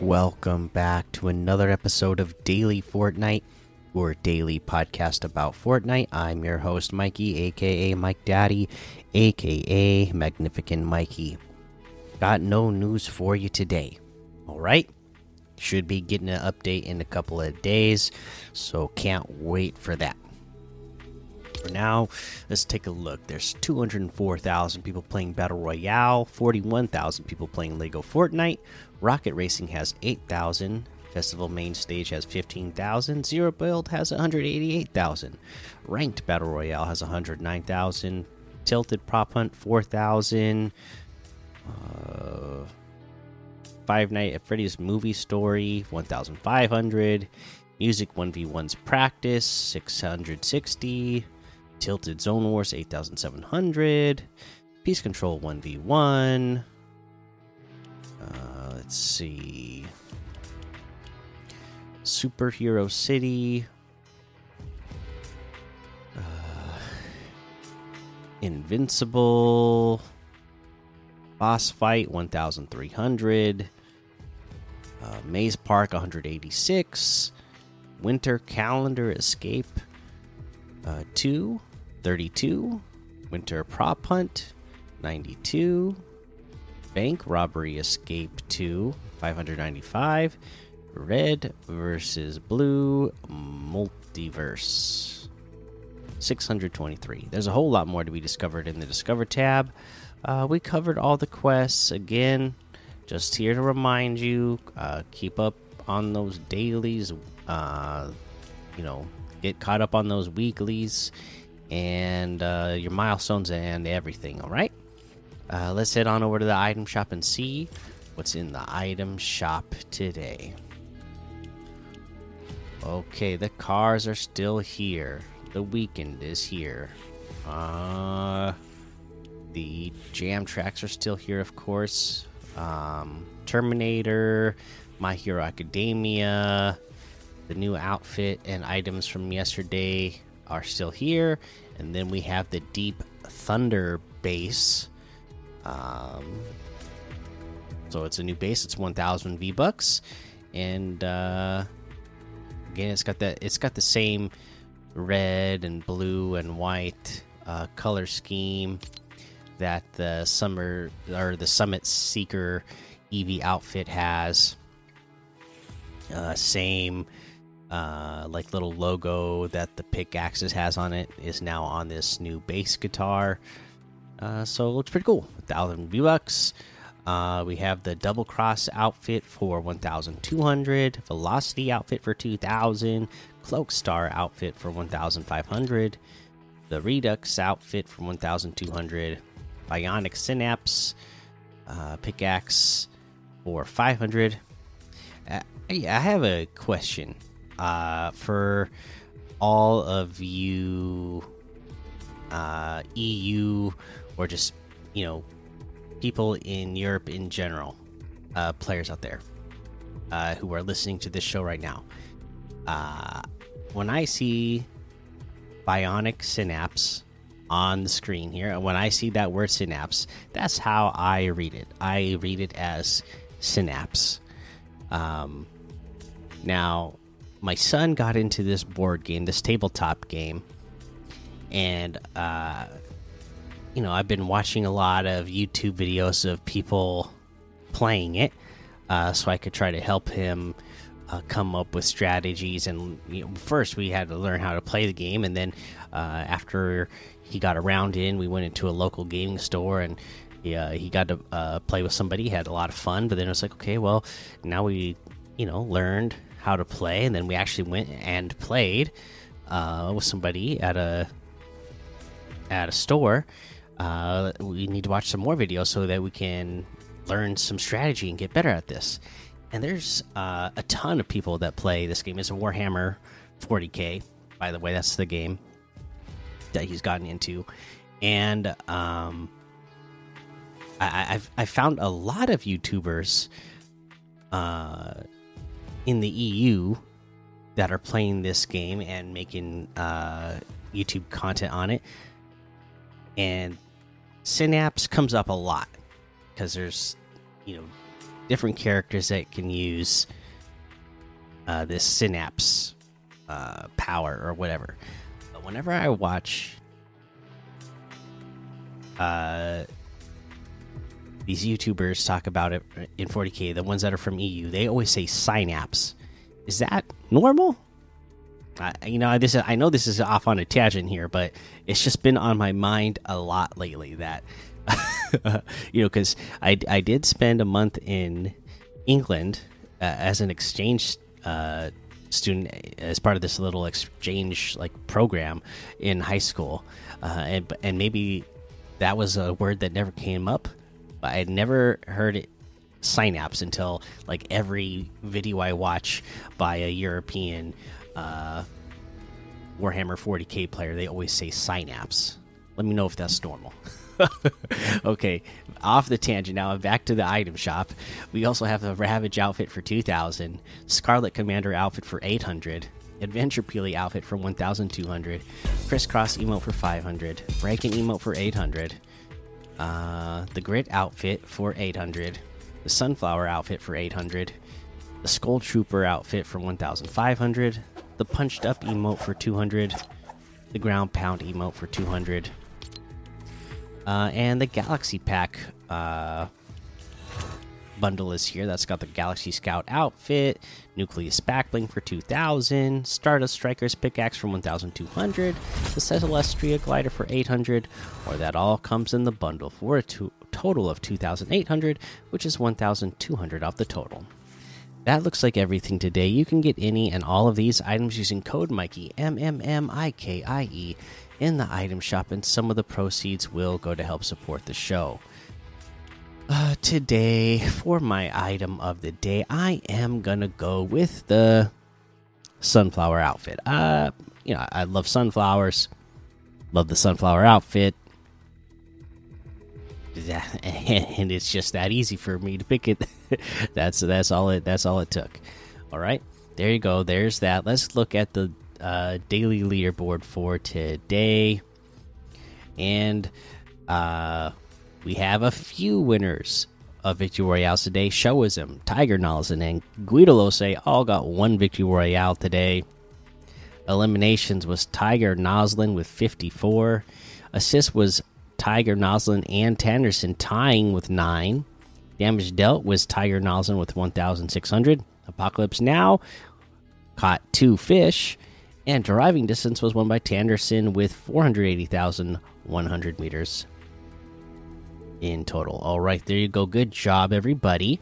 Welcome back to another episode of Daily Fortnite, your daily podcast about Fortnite. I'm your host, Mikey, aka Mike Daddy, aka Magnificent Mikey. Got no news for you today. Alright? Should be getting an update in a couple of days, so can't wait for that. For now, let's take a look. There's 204,000 people playing Battle Royale, 41,000 people playing Lego Fortnite, Rocket Racing has 8,000. Festival Main Stage has 15,000. Zero Build has 188,000. Ranked Battle Royale has 109,000. Tilted Prop Hunt 4,000. Uh, Five Night at Freddy's Movie Story 1,500. Music 1v1's Practice 660. Tilted Zone Wars 8,700. Piece Control 1v1. Uh, let's see. Superhero City. Uh, Invincible. Boss Fight 1300. Uh, Maze Park 186. Winter Calendar Escape uh, 2 32. Winter Prop Hunt 92. Bank Robbery Escape 2 595. Red versus Blue Multiverse 623. There's a whole lot more to be discovered in the Discover tab. Uh, we covered all the quests again. Just here to remind you, uh, keep up on those dailies. Uh, you know, get caught up on those weeklies and uh, your milestones and everything. All right. Uh, let's head on over to the item shop and see what's in the item shop today. Okay, the cars are still here. The weekend is here. Uh, the jam tracks are still here, of course. Um, Terminator, My Hero Academia, the new outfit and items from yesterday are still here. And then we have the Deep Thunder bass. Um, so it's a new bass. It's 1,000 V bucks, and uh, again, it's got that. It's got the same red and blue and white uh, color scheme that the summer or the Summit Seeker EV outfit has. Uh, same uh, like little logo that the pickaxes has on it is now on this new bass guitar. Uh, so it looks pretty cool. Thousand V bucks. Uh, we have the double cross outfit for 1,200, velocity outfit for 2,000, cloak star outfit for 1,500, the redux outfit for 1,200, bionic synapse uh, pickaxe for 500. Uh, I have a question uh, for all of you uh, EU or just you know people in Europe in general, uh, players out there uh, who are listening to this show right now. Uh, when I see Bionic Synapse on the screen here, when I see that word synapse, that's how I read it. I read it as synapse. Um, now, my son got into this board game, this tabletop game, and uh, you know I've been watching a lot of YouTube videos of people playing it, uh, so I could try to help him uh, come up with strategies. And you know, first, we had to learn how to play the game, and then uh, after he got around in, we went into a local gaming store and. Yeah, he got to uh, play with somebody. He had a lot of fun, but then it was like, okay, well, now we, you know, learned how to play, and then we actually went and played uh, with somebody at a at a store. Uh, we need to watch some more videos so that we can learn some strategy and get better at this. And there's uh, a ton of people that play this game. It's a Warhammer 40k, by the way. That's the game that he's gotten into, and um, I, I've I found a lot of YouTubers uh, in the EU that are playing this game and making uh, YouTube content on it, and Synapse comes up a lot because there's you know different characters that can use uh, this Synapse uh, power or whatever. But whenever I watch uh, these YouTubers talk about it in 40k, the ones that are from EU, they always say synapse. Is that normal? I, you know, this is, I know this is off on a tangent here, but it's just been on my mind a lot lately. That you know, because I I did spend a month in England uh, as an exchange uh, student as part of this little exchange like program in high school, uh, and and maybe that was a word that never came up. But I had never heard it synapse until like every video I watch by a European uh, Warhammer 40k player, they always say synapse. Let me know if that's normal. okay, off the tangent now. Back to the item shop. We also have the Ravage outfit for 2000, Scarlet Commander outfit for 800, Adventure Peely outfit for 1200, Crisscross emote for 500, Rankin emote for 800, uh, the Grit outfit for 800, the Sunflower outfit for 800, the Skull Trooper outfit for 1500, the Punched Up emote for 200, the Ground Pound emote for 200, uh, and the Galaxy Pack uh, bundle is here. That's got the Galaxy Scout outfit, Nucleus Backbling for 2000, Stardust Striker's pickaxe for 1200, the Celestria glider for 800, or that all comes in the bundle for a total of 2800, which is 1200 off the total. That looks like everything today. You can get any and all of these items using code Mikey M M M I K I E in the item shop, and some of the proceeds will go to help support the show. Uh, today, for my item of the day, I am gonna go with the sunflower outfit. Uh, you know, I love sunflowers, love the sunflower outfit. and it's just that easy for me to pick it. that's that's all it that's all it took. All right, there you go. There's that. Let's look at the uh, daily leaderboard for today, and uh, we have a few winners of Victory Royale today. Showism, Tiger Nolson, and Guido Lose all got one Victory Royale today. Eliminations was Tiger Noslin with 54. Assist was Tiger Noslin and Tanderson tying with 9. Damage dealt was Tiger Noslin with 1,600. Apocalypse Now caught two fish. And driving distance was won by Tanderson with 480,100 meters in total. All right, there you go. Good job, everybody.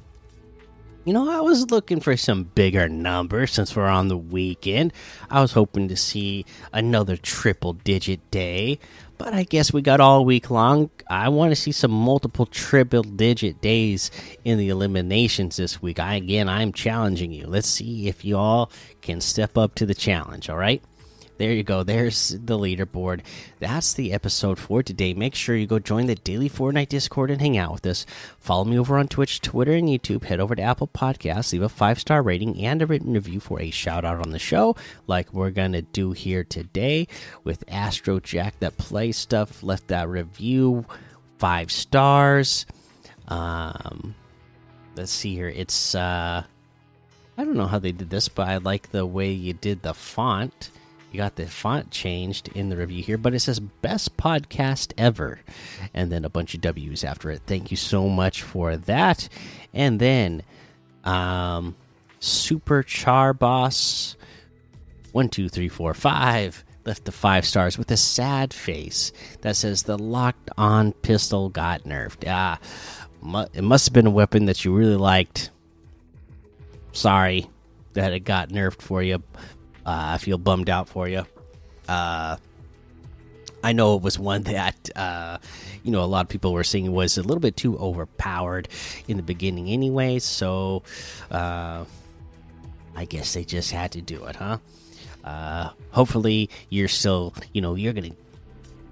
You know, I was looking for some bigger numbers since we're on the weekend. I was hoping to see another triple digit day, but I guess we got all week long. I want to see some multiple triple digit days in the eliminations this week. I again, I'm challenging you. Let's see if you all can step up to the challenge, all right? There you go. There's the leaderboard. That's the episode for today. Make sure you go join the daily Fortnite Discord and hang out with us. Follow me over on Twitch, Twitter, and YouTube. Head over to Apple Podcasts, leave a five star rating and a written review for a shout out on the show, like we're gonna do here today with Astro Jack that plays stuff. Left that review five stars. Um, let's see here. It's uh, I don't know how they did this, but I like the way you did the font you got the font changed in the review here, but it says best podcast ever, and then a bunch of W's after it. Thank you so much for that. And then, um, Super Char Boss one, two, three, four, five left the five stars with a sad face that says the locked on pistol got nerfed. Ah, it must have been a weapon that you really liked. Sorry that it got nerfed for you, I feel bummed out for you. Uh, I know it was one that uh, you know a lot of people were saying was a little bit too overpowered in the beginning, anyway. So uh, I guess they just had to do it, huh? Uh, hopefully, you're still you know you're gonna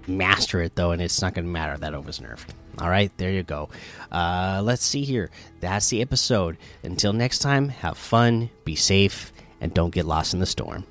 master it though, and it's not to matter that it was nerfed. All right, there you go. Uh, let's see here. That's the episode. Until next time, have fun, be safe, and don't get lost in the storm.